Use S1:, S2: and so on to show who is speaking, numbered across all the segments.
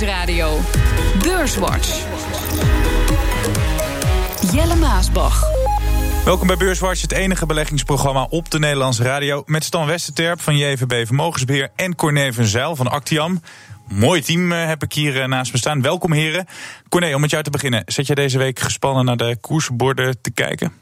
S1: Nieuwsradio. Beurswatch. Jelle Maasbach.
S2: Welkom bij Beurswatch, het enige beleggingsprogramma op de Nederlandse radio. Met Stan Westerterp van JVB Vermogensbeheer en Corné van Zijl van Actiam. Mooi team eh, heb ik hier eh, naast me staan. Welkom heren. Corné, om met jou te beginnen. Zet jij deze week gespannen naar de koersborden te kijken?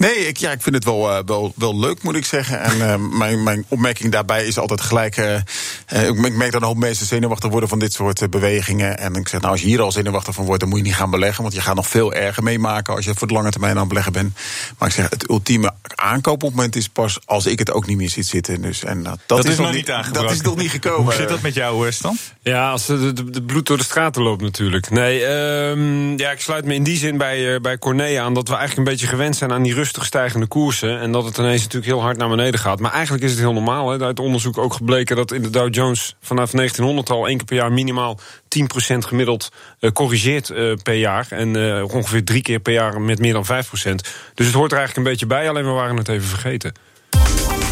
S3: Nee, ik, ja, ik vind het wel, uh, wel, wel leuk, moet ik zeggen. En uh, mijn, mijn opmerking daarbij is altijd gelijk. Uh, ik merk dat een hoop mensen zenuwachtig worden van dit soort bewegingen. En ik zeg, nou, als je hier al zenuwachtig van wordt, dan moet je niet gaan beleggen. Want je gaat nog veel erger meemaken als je voor de lange termijn aan het beleggen bent. Maar ik zeg, het ultieme aankoopmoment is pas als ik het ook niet meer ziet zitten. Dus, en, dat,
S2: dat, is, nog niet aangebroken.
S3: Dat is nog niet gekomen.
S2: Hoe zit dat met jou, Stan?
S4: Ja, als de, de, de, bloed door de straten loopt natuurlijk. Nee, um, ja, ik sluit me in die zin bij, bij Corné aan dat we eigenlijk een beetje gewend zijn aan die rust stijgende koersen. En dat het ineens natuurlijk heel hard naar beneden gaat. Maar eigenlijk is het heel normaal. Hè. Uit onderzoek ook gebleken dat in de Dow Jones vanaf 1900 al één keer per jaar minimaal 10% gemiddeld uh, corrigeert uh, per jaar. En uh, ongeveer drie keer per jaar met meer dan 5%. Dus het hoort er eigenlijk een beetje bij, alleen we waren het even vergeten.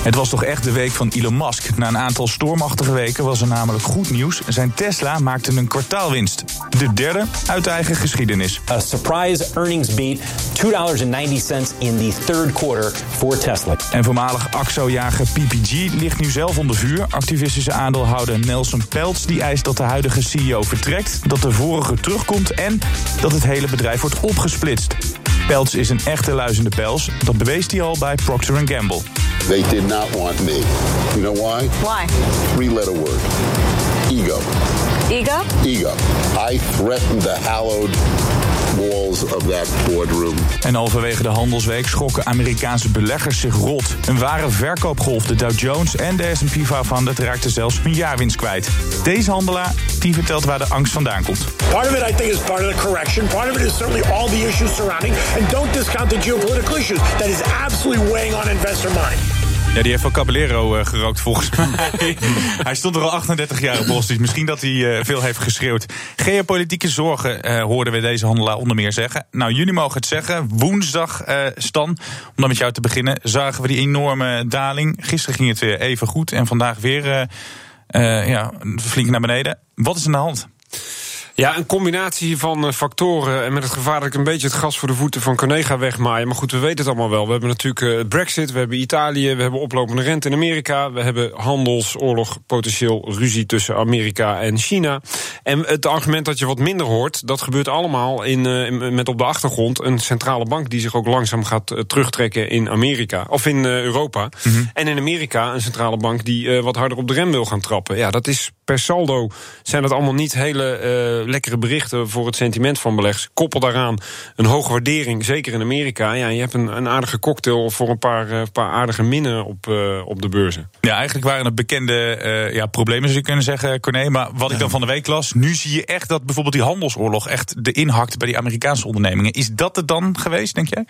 S2: Het was toch echt de week van Elon Musk. Na een aantal stormachtige weken was er namelijk goed nieuws. Zijn Tesla maakte een kwartaalwinst. De derde uit de eigen geschiedenis.
S5: A surprise earnings beat, $2.90 in the third quarter for Tesla.
S2: En voormalig AXO-jager PPG ligt nu zelf onder vuur. Activistische aandeelhouder Nelson Peltz die eist dat de huidige CEO vertrekt... dat de vorige terugkomt en dat het hele bedrijf wordt opgesplitst. Peltz is een echte luizende pels. Dat bewees hij al bij Procter Gamble.
S6: They did not want me. You know why?
S7: Why?
S6: Three letter word. Ego.
S7: Ego?
S6: Ego. I threatened the hallowed walls of that boardroom.
S2: En halverwege de handelsweek schrokken Amerikaanse beleggers zich rot. Een ware verkoopgolf. De Dow Jones en de S&P 500 raakten zelfs hun jaarwinst kwijt. Deze handelaar die vertelt waar de angst vandaan komt.
S8: Part of it I think is part of the correction. Part of it is certainly all the issues surrounding. And don't discount the geopolitical issues. That is absolutely weighing on investor mind.
S2: Ja, die heeft van Caballero uh, gerookt volgens mij. hij stond er al 38 jaar op Wall Street. Misschien dat hij uh, veel heeft geschreeuwd. Geopolitieke zorgen uh, hoorden we deze handelaar onder meer zeggen. Nou, jullie mogen het zeggen. Woensdag, Stan, om dan met jou te beginnen, zagen we die enorme daling. Gisteren ging het weer even goed en vandaag weer ja, flink naar beneden. Wat is aan de hand?
S4: Ja, een combinatie van uh, factoren. En met het gevaar dat ik een beetje het gas voor de voeten van Conega wegmaaien. Maar goed, we weten het allemaal wel. We hebben natuurlijk uh, Brexit, we hebben Italië, we hebben oplopende rente in Amerika. We hebben handelsoorlog, potentieel ruzie tussen Amerika en China. En het argument dat je wat minder hoort, dat gebeurt allemaal in, uh, met op de achtergrond een centrale bank die zich ook langzaam gaat terugtrekken in Amerika. Of in Europa. Mm -hmm. En in Amerika een centrale bank die wat harder op de rem wil gaan trappen. Ja, dat is per saldo zijn dat allemaal niet hele lekkere berichten voor het sentiment van beleggers. Koppel daaraan een hoge waardering, zeker in Amerika. Ja, je hebt een, een aardige cocktail voor een paar, uh, paar aardige minnen op, uh, op de beurzen.
S2: Ja, eigenlijk waren het bekende uh, ja, problemen, zou je kunnen zeggen, Corné. Maar wat ik dan van de week las, nu zie je echt dat bijvoorbeeld die handelsoorlog echt de inhakt bij die Amerikaanse ondernemingen. Is dat het dan geweest, denk jij?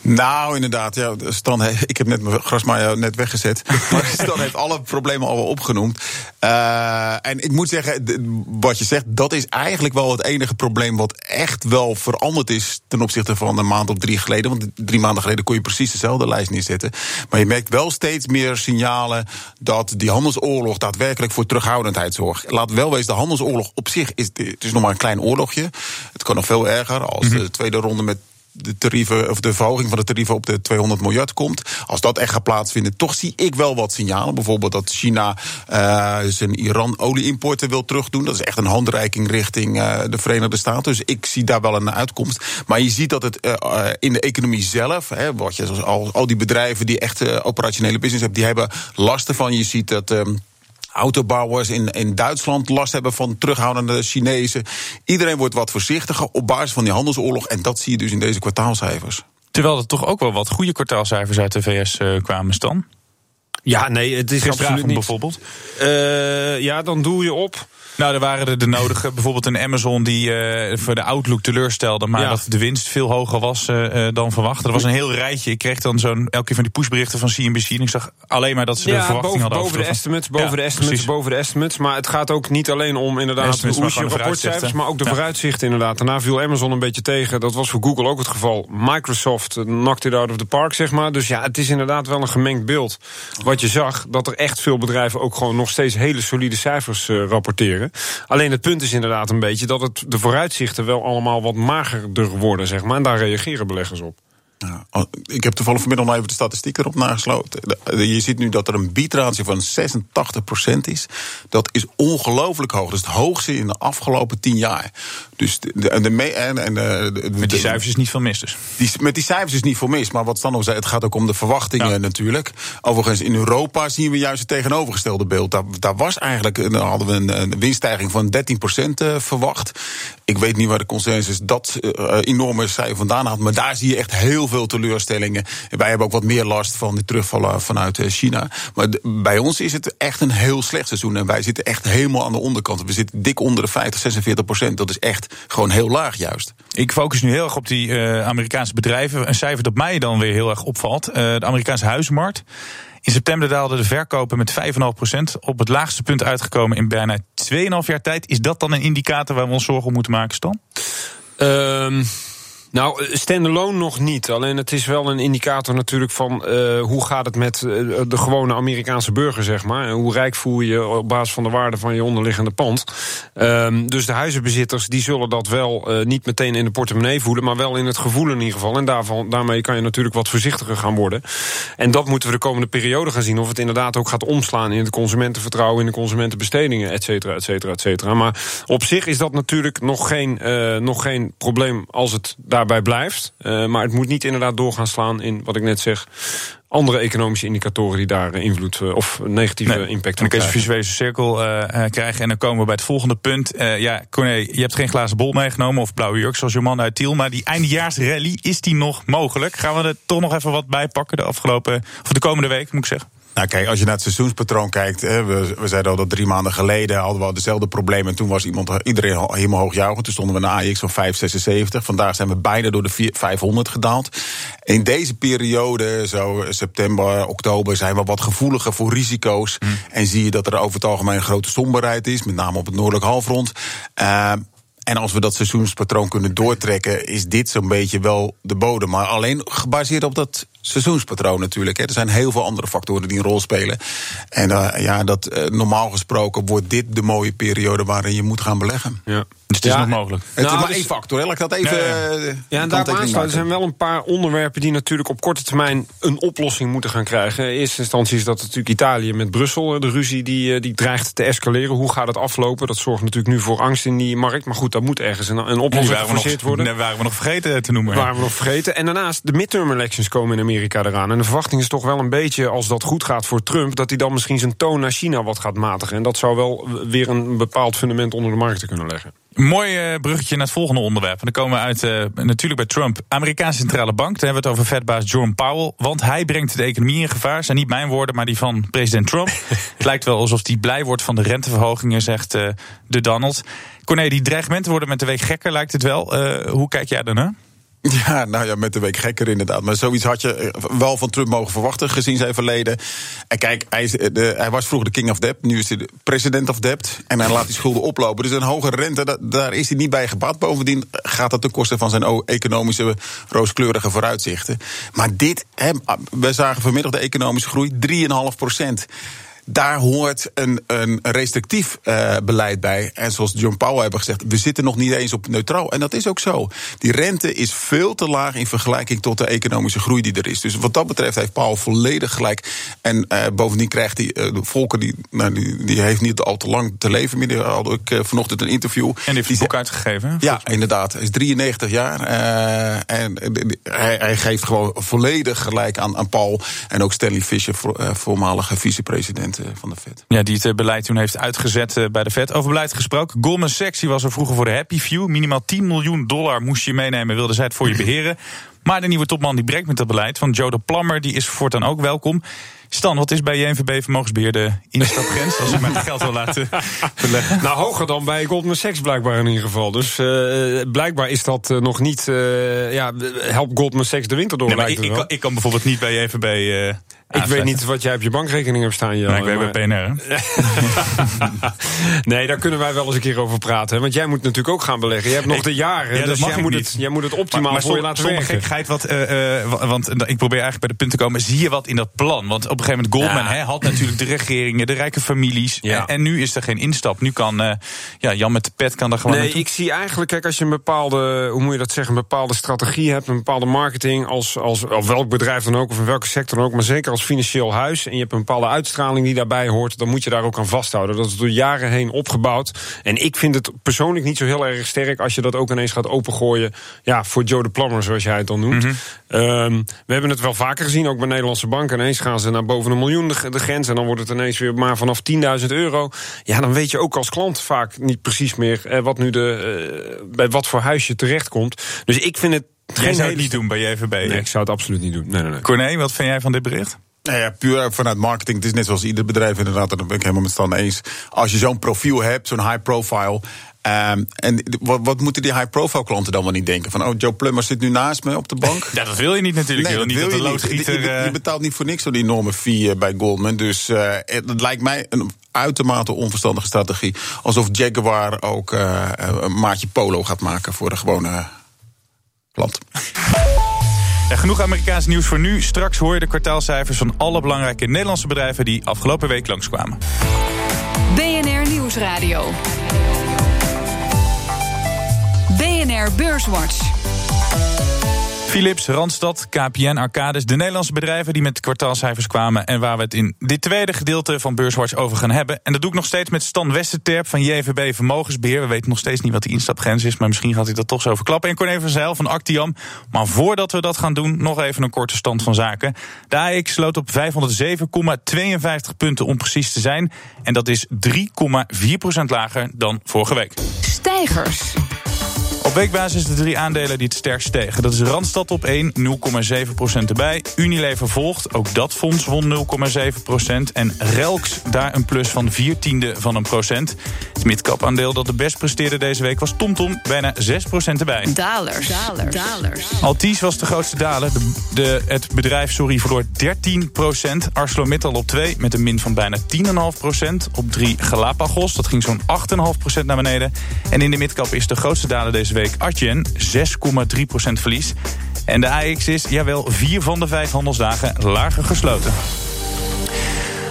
S3: Nou, inderdaad. Ja, Stan, ik heb net mijn grasmaaier net weggezet. Maar Stan heeft alle problemen al opgenoemd. Uh, en ik moet zeggen, wat je zegt, dat is eigenlijk wel het enige probleem wat echt wel veranderd is ten opzichte van een maand of drie geleden. Want drie maanden geleden kon je precies dezelfde lijst neerzetten. Maar je merkt wel steeds meer signalen dat die handelsoorlog daadwerkelijk voor terughoudendheid zorgt. Laat wel wezen, de handelsoorlog op zich is, het is nog maar een klein oorlogje. Het kan nog veel erger als de tweede ronde met de tarieven, of de verhoging van de tarieven op de 200 miljard komt. Als dat echt gaat plaatsvinden, toch zie ik wel wat signalen. Bijvoorbeeld dat China uh, zijn Iran-olieimporten wil terugdoen. Dat is echt een handreiking richting uh, de Verenigde Staten. Dus ik zie daar wel een uitkomst. Maar je ziet dat het uh, in de economie zelf, hè, wat je, al, al die bedrijven die echt operationele business hebben, die hebben last ervan. Je ziet dat. Autobouwers in, in Duitsland last hebben van terughoudende Chinezen. Iedereen wordt wat voorzichtiger op basis van die handelsoorlog. En dat zie je dus in deze kwartaalcijfers.
S2: Terwijl er toch ook wel wat goede kwartaalcijfers uit de VS uh, kwamen, Stan?
S4: Ja, nee, het is niet.
S2: bijvoorbeeld?
S4: Uh, ja, dan doe je op.
S2: Nou, er waren er de nodige. Bijvoorbeeld een Amazon die uh, voor de outlook teleurstelde. Maar ja. dat de winst veel hoger was uh, dan verwacht. Er was een heel rijtje. Ik kreeg dan zo'n elke keer van die pushberichten van CNBC. En ik zag alleen maar dat ze
S4: ja,
S2: de verwachting
S4: boven,
S2: hadden.
S4: Boven de estimates, boven ja, de estimates, precies. boven de estimates. Maar het gaat ook niet alleen om inderdaad de rapportcijfers. Maar ook de vooruitzichten inderdaad. Daarna viel Amazon een beetje tegen. Dat was voor Google ook het geval. Microsoft knocked it out of the park, zeg maar. Dus ja, het is inderdaad wel een gemengd beeld. Wat je zag, dat er echt veel bedrijven ook gewoon nog steeds hele solide cijfers uh, rapporteren. Alleen het punt is inderdaad een beetje dat het, de vooruitzichten wel allemaal wat magerder worden, zeg maar. En daar reageren beleggers op.
S3: Oh, ik heb toevallig vanmiddag nog even de statistiek erop nagesloten. Je ziet nu dat er een biedratio van 86% is. Dat is ongelooflijk hoog. Dat is het hoogste in de afgelopen 10 jaar. Dus de, de, de, en, en de,
S2: met die cijfers is niet veel mis dus.
S3: Die, met die cijfers is niet veel mis. Maar wat Stan zei, het gaat ook om de verwachtingen ja. natuurlijk. Overigens, in Europa zien we juist het tegenovergestelde beeld. Daar, daar was eigenlijk, daar hadden we een, een winststijging van 13% verwacht. Ik weet niet waar de consensus dat enorme cijfer vandaan had. Maar daar zie je echt heel veel teleurstellingen. En wij hebben ook wat meer last van de terugvallen vanuit China. Maar bij ons is het echt een heel slecht seizoen. En wij zitten echt helemaal aan de onderkant. We zitten dik onder de 50, 46 procent. Dat is echt gewoon heel laag juist.
S2: Ik focus nu heel erg op die uh, Amerikaanse bedrijven. Een cijfer dat mij dan weer heel erg opvalt. Uh, de Amerikaanse huismarkt. In september daalden de verkopen met 5,5% op het laagste punt uitgekomen in bijna 2,5 jaar tijd. Is dat dan een indicator waar we ons zorgen om moeten maken, Stan?
S4: Um, nou, standalone nog niet. Alleen het is wel een indicator natuurlijk van uh, hoe gaat het met uh, de gewone Amerikaanse burger, zeg maar. En hoe rijk voel je op basis van de waarde van je onderliggende pand. Um, dus de huizenbezitters die zullen dat wel niet meteen in de portemonnee voelen, maar wel in het gevoel in ieder geval. En daarvan, daarmee kan je natuurlijk wat voorzichtiger gaan worden. En dat moeten we de komende periode gaan zien. Of het inderdaad ook gaat omslaan in het consumentenvertrouwen, in de consumentenbestedingen, et cetera, et cetera, et cetera. Maar op zich is dat natuurlijk nog geen, nog geen probleem als het daar daarbij blijft. Uh, maar het moet niet inderdaad doorgaan slaan in wat ik net zeg. Andere economische indicatoren die daar invloed uh, of negatieve nee, impact
S2: hebben. Dan kun je visuele cirkel uh, krijgen. En dan komen we bij het volgende punt. ja, Corné, je hebt geen glazen bol meegenomen of blauwe jurk zoals je man uit Tiel. Maar die eindejaarsrally, is die nog mogelijk? Gaan we er toch nog even wat bij pakken de afgelopen, of de komende week, moet ik zeggen?
S3: Nou, kijk, als je naar het seizoenspatroon kijkt. Hè, we, we zeiden al dat drie maanden geleden hadden we al dezelfde problemen. En toen was iemand, iedereen helemaal hoog Toen stonden we naar AX van 576. Vandaag zijn we bijna door de 4, 500 gedaald. In deze periode, zo september, oktober, zijn we wat gevoeliger voor risico's. Mm. En zie je dat er over het algemeen een grote somberheid is. Met name op het noordelijk halfrond. Uh, en als we dat seizoenspatroon kunnen doortrekken, is dit zo'n beetje wel de bodem. Maar alleen gebaseerd op dat seizoenspatroon natuurlijk. Hè. Er zijn heel veel andere factoren die een rol spelen. En uh, ja, dat, uh, normaal gesproken wordt dit de mooie periode waarin je moet gaan beleggen.
S2: Ja. Dus het is ja, nog mogelijk.
S3: Het nou, is maar dus, één factor. Laat ik dat even. Ja,
S4: ja en daarop aansluiten. Er zijn wel een paar onderwerpen die natuurlijk op korte termijn een oplossing moeten gaan krijgen. In eerste instantie is dat natuurlijk Italië met Brussel. De ruzie die, die dreigt te escaleren. Hoe gaat het aflopen? Dat zorgt natuurlijk nu voor angst in die markt. Maar goed, dat moet ergens een, een oplossing geforceerd worden.
S2: Nee, waren we nog vergeten te noemen.
S4: Waren we nog vergeten. En daarnaast, de midterm elections komen in Amerika. Amerika eraan. En de verwachting is toch wel een beetje, als dat goed gaat voor Trump, dat hij dan misschien zijn toon naar China wat gaat matigen. En dat zou wel weer een bepaald fundament onder de markt kunnen leggen.
S2: Mooi uh, bruggetje naar het volgende onderwerp. En dan komen we uit uh, natuurlijk bij Trump. Amerikaanse centrale bank. Dan hebben we het over vetbaas Jerome Powell. Want hij brengt de economie in gevaar. Zijn niet mijn woorden, maar die van president Trump. het lijkt wel alsof hij blij wordt van de renteverhogingen, zegt uh, de Donald. Corné, die dreigementen worden met de week gekker, lijkt het wel. hoe kijk jij daarnaar?
S3: Ja, nou ja, met de week gekker inderdaad. Maar zoiets had je eh, wel van Trump mogen verwachten, gezien zijn verleden. En kijk, hij, is eh, de, hij was vroeger de king of debt, nu is hij de president of debt. En hij laat die schulden oplopen. Dus een hoge rente, daar is hij niet bij gebaat. Bovendien gaat dat ten koste van zijn economische rooskleurige vooruitzichten. Maar dit, we zagen vanmiddag de economische groei 3,5 procent. Daar hoort een, een restrictief uh, beleid bij. En zoals John Powell hebben gezegd, we zitten nog niet eens op neutraal. En dat is ook zo. Die rente is veel te laag in vergelijking tot de economische groei die er is. Dus wat dat betreft heeft Powell volledig gelijk. En uh, bovendien krijgt die, uh, de volken, die, nou, die, die, heeft niet al te lang te leven meer. had ik vanochtend een interview. En
S2: die heeft een boek uitgegeven.
S3: Ja, inderdaad. Hij is 93 jaar. en hij, hij, geeft gewoon volledig gelijk aan, aan Paul. En ook Stanley Fischer, voormalige vicepresident van de Fed.
S2: Ja, die het eh, beleid toen heeft uitgezet eh, bij de Fed. Over beleid gesproken. Goldman Sachs was er vroeger voor de Happy Few. Minimaal 10 miljoen dollar moest je meenemen, wilde zij het voor je beheren. Maar de nieuwe topman die breekt met dat beleid van Joe de Plammer, die is voortaan ook welkom. Stan, wat is bij JNVB Vermogensbeheer de instapgrens? als je maar het geld wil laten verleggen.
S4: Nou, hoger dan bij Goldman Sachs blijkbaar in ieder geval. Dus uh, blijkbaar is dat uh, nog niet... Uh, ja, helpt Goldman Sachs de winter door,
S2: nee, ik, ik, kan, ik, kan, bijvoorbeeld niet bij JNVB
S4: ik weet niet wat jij op je bankrekening hebt staan, Jan.
S2: Nee, ik weet bij PNR.
S4: nee, daar kunnen wij wel eens een keer over praten. Want jij moet natuurlijk ook gaan beleggen. Je hebt nog de jaren, dus jij moet, het, jij moet het optimaal maar, maar voor je laten werken.
S2: Gek Geit, wat, eh, eh, wa- want ik probeer eigenlijk bij de punt te komen. Zie je wat in dat plan? Want op een gegeven moment Goldman
S4: Ja.
S2: hè, had natuurlijk de regeringen, de rijke families.
S4: Ja.
S2: En, en nu is er geen instap. Nu kan eh, ja, Jan met de pet kan daar gewoon
S4: Nee,
S2: naartoe.
S4: ik zie eigenlijk, kijk, als je een bepaalde, hoe moet je dat zeggen, een bepaalde strategie hebt, een bepaalde marketing, als, als of welk bedrijf dan ook, of in welke sector dan ook, maar zeker als financieel huis, en je hebt een bepaalde uitstraling die daarbij hoort, dan moet je daar ook aan vasthouden. Dat is door jaren heen opgebouwd. En ik vind het persoonlijk niet zo heel erg sterk als je dat ook ineens gaat opengooien, ja, voor Joe de Plummer, zoals jij het dan noemt. Ehm, we hebben het wel vaker gezien, ook bij Nederlandse banken. Ineens gaan ze naar boven een miljoen de, de grens, en dan wordt het ineens weer maar vanaf 10.000 euro. Ja, dan weet je ook als klant vaak niet precies meer eh, wat nu de, eh, bij wat voor huis je terechtkomt. Dus ik vind het geen
S2: zou het niet doen bij JVB.
S4: Nee, ik zou het absoluut niet doen. Nee, nee, nee.
S2: Corné, wat vind jij van dit bericht?
S3: Nou ja, puur vanuit marketing. Het is net zoals ieder bedrijf inderdaad. En daar ben ik helemaal met Stan eens. Als je zo'n profiel hebt, zo'n high profile. ehm, en wat, wat moeten die high profile klanten dan wel niet denken? Van, oh, Joe Plummer zit nu naast me op de bank.
S2: Ja, dat wil je niet natuurlijk. je wil niet dat de
S3: je
S2: loodgieter...
S3: Je, je
S2: eh,
S3: betaalt niet voor niks zo'n enorme fee eh, bij Goldman. Dus eh, het, het lijkt mij een uitermate onverstandige strategie. Alsof Jaguar ook eh, een maatje polo gaat maken voor de gewone klant.
S2: Ja, genoeg Amerikaans nieuws voor nu. Straks hoor je de kwartaalcijfers van alle belangrijke Nederlandse bedrijven die afgelopen week langskwamen.
S1: BNR Nieuwsradio. BNR Beurswatch.
S2: Philips, Randstad, KPN, Arcadis, de Nederlandse bedrijven die met kwartaalcijfers kwamen en waar we het in dit tweede gedeelte van Beurswatch over gaan hebben. En dat doe ik nog steeds met Stan Westerterp van JVB Vermogensbeheer. We weten nog steeds niet wat die instapgrens is, maar misschien gaat hij dat toch zo verklappen. En Corné van Zijl van Actiam. Maar voordat we dat gaan doen, nog even een korte stand van zaken. De sloot op 507,52 punten om precies te zijn. En dat is 3,4% lager dan vorige week.
S1: Stijgers.
S2: Weekbasis de drie aandelen die het sterkst stegen. Dat is Randstad op 1, 0,7% erbij. Unilever volgt, ook dat fonds won 0,7%. En Relks daar een plus van 4 tiende van een procent. Het midcap-aandeel dat de best presteerde deze week was TomTom, bijna 6% erbij.
S1: Dalers. Dalers. Dalers.
S2: Altis was de grootste daler. De, de, het bedrijf sorry, verloor 13% ArcelorMittal op 2 met een min van bijna 10,5% Op 3 Galapagos, dat ging zo'n 8,5% naar beneden. En in de midcap is de grootste daler deze week Adyen, 6,3% verlies. En de AX is, jawel, vier van de vijf handelsdagen lager gesloten.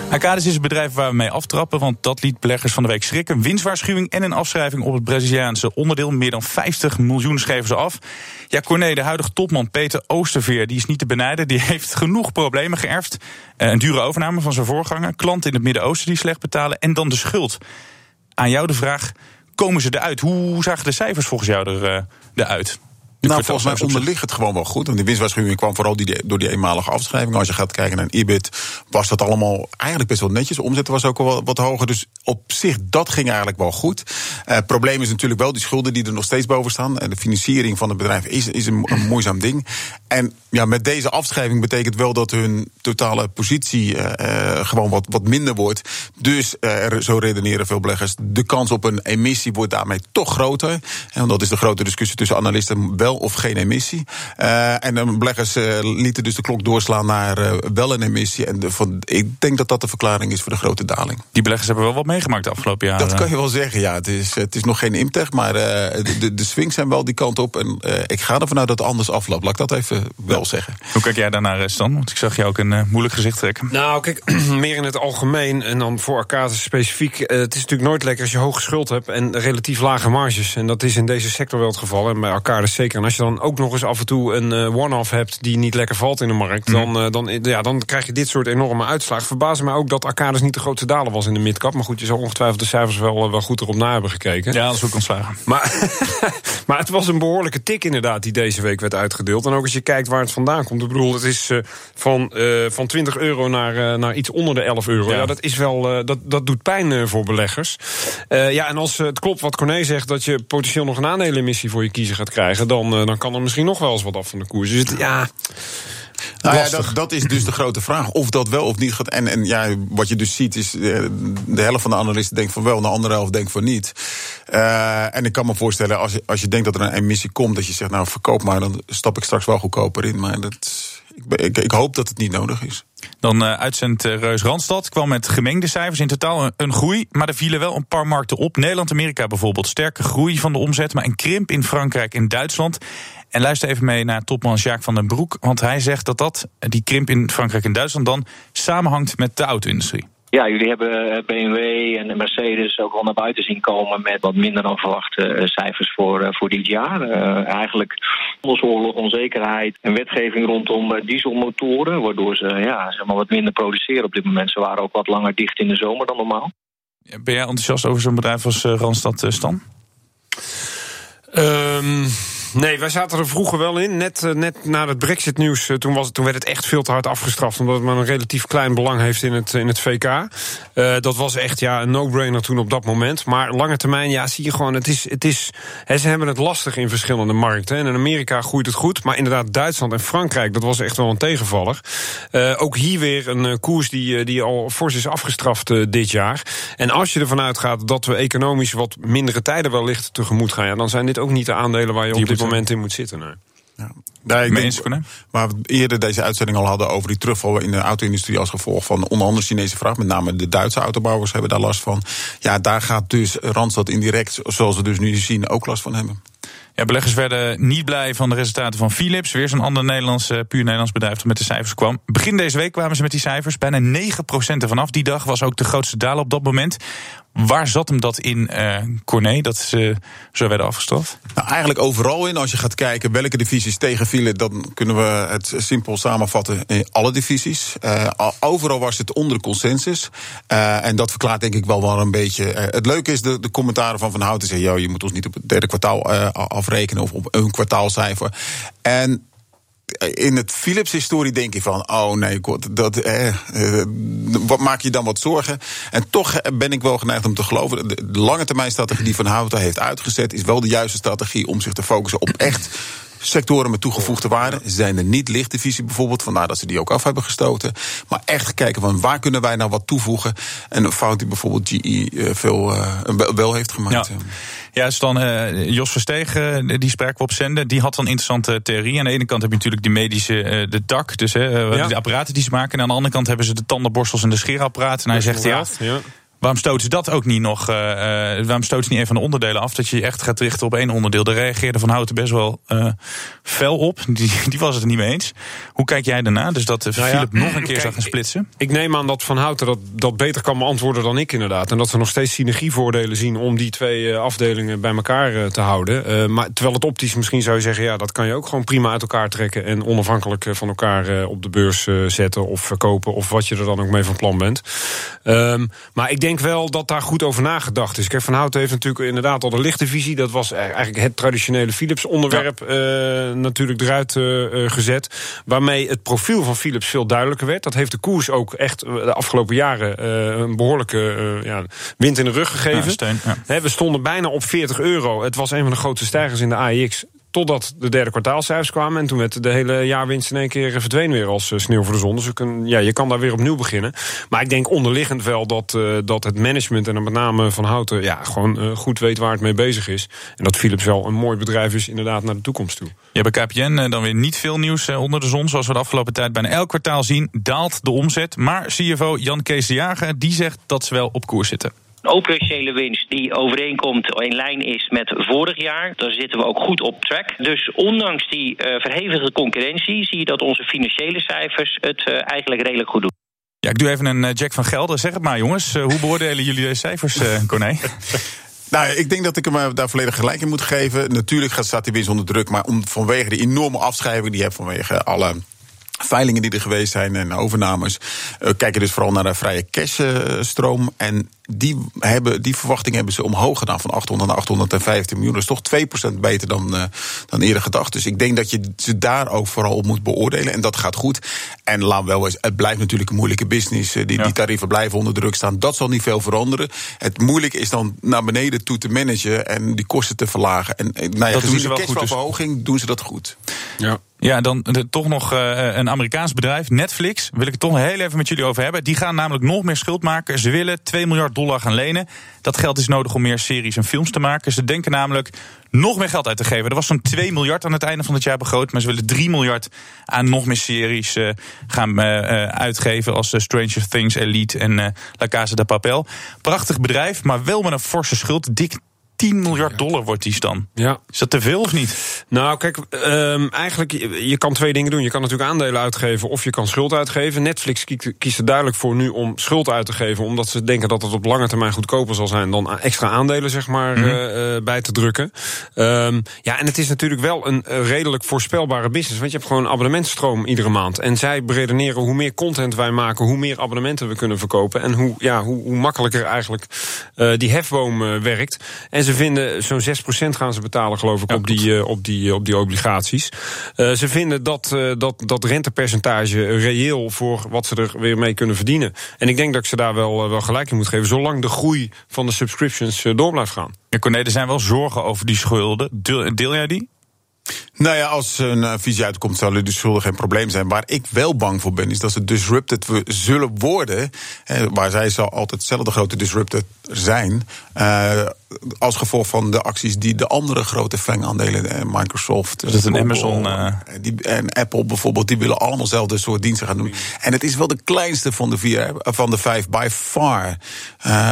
S2: Arcadis is het bedrijf waar we mee aftrappen, want dat liet beleggers van de week schrikken. Winstwaarschuwing en een afschrijving op het Braziliaanse onderdeel. Meer dan 50 miljoen schreven ze af. Ja, Corné, de huidige topman Peter Oosterveer, die is niet te benijden. Die heeft genoeg problemen geërfd. Eh, een dure overname van zijn voorganger, klanten in het Midden-Oosten die slecht betalen en dan de schuld. Aan jou de vraag, komen ze eruit? Hoe zagen de cijfers volgens jou er, eh, eruit? De
S3: Nou, volgens mij onderligt het gewoon wel goed. Want die winstwaarschuwing kwam vooral die, door die eenmalige afschrijving. Als je gaat kijken naar een EBIT, was dat allemaal eigenlijk best wel netjes. De omzet was ook wel wat hoger. Dus op zich, dat ging eigenlijk wel goed. Eh, Het probleem is natuurlijk wel die schulden die er nog steeds boven staan. En de financiering van het bedrijf is, is een, een moeizaam ding. En ja, met deze afschrijving betekent wel dat hun totale positie eh, eh, gewoon wat, wat minder wordt. Dus, eh, zo redeneren veel beleggers, de kans op een emissie wordt daarmee toch groter. En dat is de grote discussie tussen analisten, wel of geen emissie. Eh, en de beleggers eh, lieten dus de klok doorslaan naar eh, wel een emissie. En de, van, ik denk dat dat de verklaring is voor de grote daling.
S2: Die beleggers hebben wel wat meegemaakt de afgelopen jaren.
S3: Dat kan je wel zeggen, ja. Het is, het is nog geen imtech, maar eh, de, de, de swings zijn wel die kant op. En eh, ik ga ervan uit dat het anders afloopt. Laat ik dat even wel zeggen.
S2: Hoe kijk jij daarnaar, Stan? Want ik zag jou ook een moeilijk gezicht trekken.
S4: Nou, kijk, meer in het algemeen en dan voor Arcadis specifiek. het is natuurlijk nooit lekker als je hoge schuld hebt en relatief lage marges. En dat is in deze sector wel het geval. En bij Arcadis zeker. En als je dan ook nog eens af en toe een eh, one-off hebt die niet lekker valt in de markt, dan, eh, dan, ja, dan krijg je dit soort enorme uitslagen. Verbaast mij ook dat Arcadis niet de grootste daler was in de midcap. Maar goed, je zal ongetwijfeld de cijfers wel, eh, wel goed erop na hebben gekeken.
S2: Ja, dat is ook ontslagen.
S4: Maar, maar het was een behoorlijke tik inderdaad die deze week werd uitgedeeld. En ook als je kijkt waar het vandaan komt. Ik bedoel, het is eh, van, eh, van 20 euro naar, eh, naar iets onder de 11 euro.
S2: Ja.
S4: Ja, dat is wel, eh, dat, dat doet pijn eh, voor beleggers. Eh, ja, en als eh, het klopt wat Corné zegt, dat je potentieel nog een aandelenemissie voor je kiezer gaat krijgen, dan, eh, dan kan er misschien nog wel eens wat af van de koers. Dus het, ja,
S3: Nou ja, dat, dat is dus de grote vraag. Of dat wel of niet gaat. En, en ja, wat je dus ziet is. eh, De helft van de analisten denkt van wel, de andere helft denkt van niet. Eh, en ik kan me voorstellen, als je, als je denkt dat er een emissie komt, dat je zegt, nou verkoop maar, dan stap ik straks wel goedkoper in. Maar dat. Ik, ik, ik hoop dat het niet nodig is.
S2: Dan eh uitzendt eh, Reus Randstad kwam met gemengde cijfers. In totaal een, groei, maar er vielen wel een paar markten op. Nederland-Amerika bijvoorbeeld. Sterke groei van de omzet, maar een krimp in Frankrijk en Duitsland. En luister even mee naar topman Jacques van den Broek. Want hij zegt dat dat, die krimp in Frankrijk en Duitsland... dan samenhangt met de auto-industrie.
S7: Ja, jullie hebben eh, BMW en Mercedes ook al naar buiten zien komen met wat minder dan verwachte eh, cijfers voor, eh, voor dit jaar. Eh, eigenlijk handelsoorlog, onzekerheid en wetgeving rondom dieselmotoren, waardoor ze ja, zeg maar wat minder produceren op dit moment. Ze waren ook wat langer dicht in de zomer dan normaal.
S2: Ben jij enthousiast over zo'n bedrijf als Randstad, Stan?
S4: Ehm, nee, wij zaten er vroeger wel in. Net, eh, net na het Brexit-nieuws, eh, toen, was het- toen werd het echt veel te hard afgestraft. Omdat het maar een relatief klein belang heeft in het, in het VK. Eh, dat was echt ja, een no-brainer toen op dat moment. Maar lange termijn, ja, zie je gewoon, het is, het is, hè, ze hebben het lastig in verschillende markten. En in Amerika groeit het goed. Maar inderdaad, Duitsland en Frankrijk, dat was echt wel een tegenvaller. Ook hier weer een koers die, die al fors is afgestraft dit jaar. En als je ervan uitgaat dat we economisch wat mindere tijden wellicht tegemoet gaan, ja, dan zijn dit ook niet de aandelen waar je op dit
S2: moeten-
S4: moment in moet zitten. Nee.
S3: Ja. Nee, ik
S2: Mee
S3: denk- waar we eerder deze uitzending al hadden over die terugval in de auto-industrie als gevolg van onder andere Chinese vraag. Met name de Duitse autobouwers hebben daar last van. Ja, daar gaat dus Randstad indirect, zoals we dus nu zien, ook last van hebben.
S2: Beleggers werden niet blij van de resultaten van Philips. Weer zo'n ander Nederlands, eh, puur Nederlands bedrijf dat met de cijfers kwam. Begin deze week kwamen ze met die cijfers. Bijna 9% ervan af. Die dag was ook de grootste daler op dat moment. Waar zat hem dat in, eh Corné, dat ze zo werden afgestraft?
S3: Nou, eigenlijk overal in. Als je gaat kijken welke divisies tegenvielen, dan kunnen we het simpel samenvatten in alle divisies. Eh, al- overal was het onder de consensus. En dat verklaart denk ik wel wel een beetje. het leuke is de, de commentaren van Van Houten zeggen: "Yo, je moet ons niet op het derde kwartaal eh, afrekenen of op een kwartaalcijfer. En in het Philips-historie denk je van, oh nee, god, dat, eh, eh, wat maak je dan wat zorgen? En toch ben ik wel geneigd om te geloven, de, lange termijn strategie die Van Houten heeft uitgezet, is wel de juiste strategie om zich te focussen op echt sectoren met toegevoegde waarde. Ze zijn er niet lichtdivisie bijvoorbeeld, vandaar dat ze die ook af hebben gestoten. Maar echt kijken van waar kunnen wij nou wat toevoegen? En een fout die bijvoorbeeld GE eh, veel wel- wel heeft gemaakt.
S2: Ja. Ja, dus dan eh, Jos Verstegen, eh, die spraken we op zender. Die had dan een interessante theorie. Aan de ene kant heb je natuurlijk die medische, eh, de dak, dus hè,
S4: Ja.
S2: de apparaten die ze maken. En aan de andere kant hebben ze de tandenborstels en de scheerapparaten. En hij zegt, ja,
S4: ja.
S2: Waarom stoten ze dat ook niet nog? eh, eh, waarom stoten ze niet een van de onderdelen af? Dat je je echt gaat richten op één onderdeel. Daar reageerde Van Houten best wel eh, fel op. Die, die was het er niet mee eens. Hoe kijk jij daarna? Dus dat
S4: Nou ja,
S2: Philip nog een keer
S4: kijk,
S2: zou gaan splitsen?
S4: Ik neem aan dat Van Houten dat, dat beter kan beantwoorden dan ik inderdaad. En dat we nog steeds synergievoordelen zien om die twee afdelingen bij elkaar te houden. Maar terwijl het optisch misschien zou je zeggen, ja, dat kan je ook gewoon prima uit elkaar trekken en onafhankelijk van elkaar op de beurs zetten of verkopen of wat je er dan ook mee van plan bent. Ehm, maar ik denk wel dat daar goed over nagedacht is. Kijk, Van Houten heeft natuurlijk inderdaad al de lichtdivisie. Dat was eigenlijk het traditionele Philips onderwerp eh, natuurlijk eruit eh, eh, gezet. Waarmee het profiel van Philips veel duidelijker werd. Dat heeft de koers ook echt de afgelopen jaren een behoorlijke eh, ja, wind in de rug gegeven.
S2: Ja, steun,
S4: we stonden bijna op 40 euro. Het was een van de grootste stijgers in de AEX. Totdat de derde kwartaalcijfers kwamen. En toen werd de hele jaarwinst in één keer eh, verdween weer als eh, sneeuw voor de zon. Dus ja, je kan daar weer opnieuw beginnen. Maar ik denk onderliggend wel dat, eh, dat het management... en dan met name Van Houten ja, gewoon goed weet waar het mee bezig is. En dat Philips wel een mooi bedrijf is inderdaad naar de toekomst toe.
S2: Ja, bij KPN dan weer niet veel nieuws onder de zon. Zoals we de afgelopen tijd bijna elk kwartaal zien, daalt de omzet. Maar CFO Jan Kees de Jager die zegt dat ze wel op koers zitten.
S9: Een operationele winst die overeenkomt in lijn is met vorig jaar. Daar zitten we ook goed op track. Dus ondanks die eh, verhevige concurrentie zie je dat onze financiële cijfers het eh, eigenlijk redelijk goed doen.
S2: Ja, ik doe even een eh, Jack van Gelder. Zeg het maar jongens, Eh, hoe beoordelen jullie deze cijfers, eh Corné?
S3: Nou, ik denk dat ik hem eh, daar volledig gelijk in moet geven. Natuurlijk gaat, staat die winst onder druk, maar om, vanwege de enorme afschrijving die je hebt vanwege alle veilingen die er geweest zijn en overnames, uh, kijken dus vooral naar de vrije cashstroom. En die, hebben, die verwachting hebben ze omhoog gedaan van 800 naar 815 miljoen. Dat is toch 2% beter dan, uh, dan eerder gedacht. Dus ik denk dat je ze daar ook vooral op moet beoordelen. En dat gaat goed. En laat wel eens, het blijft natuurlijk een moeilijke business. Uh, die, ja. die tarieven blijven onder druk staan. Dat zal niet veel veranderen. Het moeilijke is dan naar beneden toe te managen en die kosten te verlagen. En nou ja,
S2: dat
S3: gezien
S2: doen ze
S3: de.
S2: Dus.
S3: doen ze dat goed.
S4: Ja.
S2: Ja, dan toch nog uh, een Amerikaans bedrijf, Netflix. Wil ik het toch heel even met jullie over hebben. Die gaan namelijk nog meer schuld maken. Ze willen 2 miljard dollar gaan lenen. Dat geld is nodig om meer series en films te maken. Ze denken namelijk nog meer geld uit te geven. Er was zo'n 2 miljard aan het einde van het jaar begroot. Maar ze willen 3 miljard aan nog meer series uh, gaan uh, uitgeven. Als Stranger Things, Elite en La Casa de Papel. Prachtig bedrijf, maar wel met een forse schuld. Dik 10 miljard dollar wordt die dan.
S4: Ja.
S2: Is dat te veel of niet?
S4: Nou, kijk, um, eigenlijk, je kan twee dingen doen. Je kan natuurlijk aandelen uitgeven of je kan schuld uitgeven. Netflix kiest er duidelijk voor nu om schuld uit te geven... omdat ze denken dat het op lange termijn goedkoper zal zijn... dan extra aandelen, zeg maar, mm -hmm. uh, bij te drukken. Um, ja, en het is natuurlijk wel een redelijk voorspelbare business... want je hebt gewoon abonnementstroom iedere maand. En zij beredeneren hoe meer content wij maken... hoe meer abonnementen we kunnen verkopen... en hoe, ja, hoe, hoe makkelijker eigenlijk uh, die hefboom uh, werkt... En ze vinden zo'n 6% gaan ze betalen, geloof ik, ja, op, die, uh, op, die, op die obligaties. Uh, ze vinden dat, uh, dat dat rentepercentage reëel voor wat ze er weer mee kunnen verdienen. En ik denk dat ik ze daar wel, wel gelijk in moet geven, zolang de groei van de subscriptions door blijft gaan.
S2: Ja, Corné, er zijn wel zorgen over die schulden. Deel, deel jij die?
S3: Nou ja, als een uh, visie uitkomt, zullen de schulden geen probleem zijn. Waar ik wel bang voor ben, is dat ze disrupted zullen worden. Eh, waar zij zal altijd hetzelfde grote disrupted zijn. Uh, als gevolg van de acties die de andere grote FANG-aandelen, Microsoft,
S2: dat is een Amazon
S3: die, en Apple bijvoorbeeld, die willen allemaal zelfde soort diensten gaan doen. En het is wel de kleinste van de, vier, van de vijf, by far.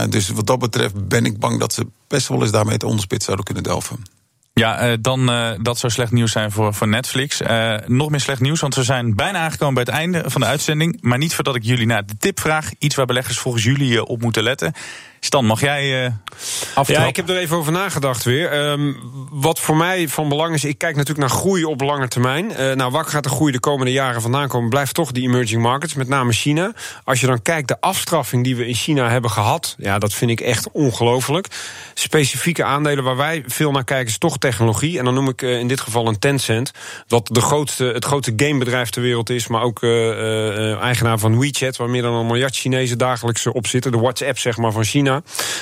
S3: dus wat dat betreft ben ik bang dat ze best wel eens daarmee het onderspit zouden kunnen delven.
S2: Ja, uh, dan uh, dat zou slecht nieuws zijn voor, voor Netflix. Uh, nog meer slecht nieuws, want we zijn bijna aangekomen bij het einde van de uitzending. Maar niet voordat ik jullie naar de tip vraag. Iets waar beleggers volgens jullie op moeten letten. Stan, mag jij uh?
S4: Ja, ik heb er even over nagedacht weer. Um, wat voor mij van belang is, ik kijk natuurlijk naar groei op lange termijn. Uh, nou, waar gaat de groei de komende jaren vandaan komen? Blijft toch die emerging markets, met name China. Als je dan kijkt, de afstraffing die we in China hebben gehad... ja, dat vind ik echt ongelooflijk. Specifieke aandelen waar wij veel naar kijken is toch technologie. En dan noem ik uh, in dit geval een Tencent... wat de grootste, het grootste gamebedrijf ter wereld is... maar ook eigenaar van WeChat... waar meer dan een miljard Chinezen dagelijks op zitten. De WhatsApp, zeg maar, van China.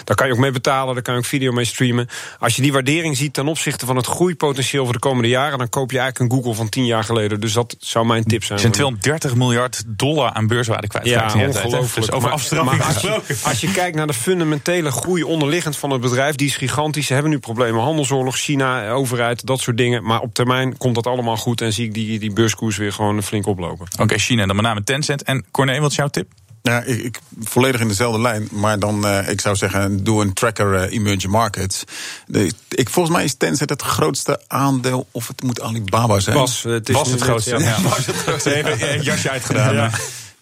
S4: Daar kan je ook mee betalen, daar kan je ook video mee streamen. Als je die waardering ziet ten opzichte van het groeipotentieel voor de komende jaren, dan koop je eigenlijk een Google van tien jaar geleden. Dus dat zou mijn tip zijn.
S2: Er zijn 230 miljard dollar aan beurswaarde kwijt.
S4: Ja, ongelooflijk.
S2: Dus over afstraffing gesproken.
S4: Als je kijkt naar de fundamentele groei onderliggend van het bedrijf, die is gigantisch. Ze hebben nu problemen. Handelsoorlog, China, overheid, dat soort dingen. Maar op termijn komt dat allemaal goed en zie ik die, die beurskoers weer gewoon flink oplopen.
S2: Oké, okay, China, dan met name Tencent. En Corné, wat is jouw tip?
S3: Ja, ik, ik, volledig in dezelfde lijn. Maar dan, uh, ik zou zeggen, doe een tracker uh, emerging markets. De, ik, volgens mij is Tencent het grootste aandeel, of het moet Alibaba zijn.
S4: Was het, is
S2: was het grootste. Ja. Ja. Was het grootste. Even een jasje uitgedaan. Ja.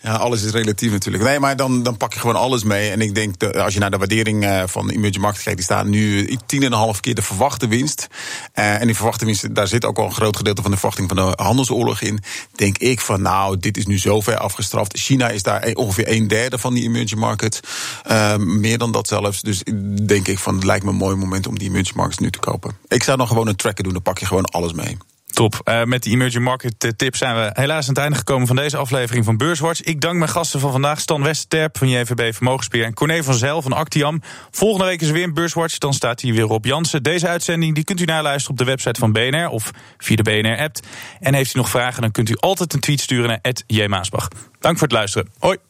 S3: Ja, alles is relatief natuurlijk. Nee, maar dan, dan pak je gewoon alles mee. En ik denk, dat als je naar de waardering uh, van Emerging Market kijkt... die staat nu 10,5 keer de verwachte winst. Uh, en die verwachte winst, daar zit ook al een groot gedeelte van de verwachting... van de handelsoorlog in. Denk ik van, nou, dit is nu zo ver afgestraft. China is daar ongeveer een derde van die Emerging Market. Uh, meer dan dat zelfs. Dus denk ik van, het lijkt me een mooi moment om die Emerging Markets nu te kopen. Ik zou dan gewoon een tracker doen, dan pak je gewoon alles mee.
S2: Top. Uh, met die emerging market tips zijn we helaas aan het einde gekomen van deze aflevering van Beurswatch. Ik dank mijn gasten van vandaag, Stan Westerterp van JVB Vermogensbeheer en Corné van Zijl van Actiam. Volgende week is er weer een Beurswatch, dan staat hier weer Rob Jansen. Deze uitzending die kunt u naluisteren op de website van BNR of via de BNR-app. En heeft u nog vragen, dan kunt u altijd een tweet sturen naar @jmaasbach. Dank voor het luisteren. Hoi.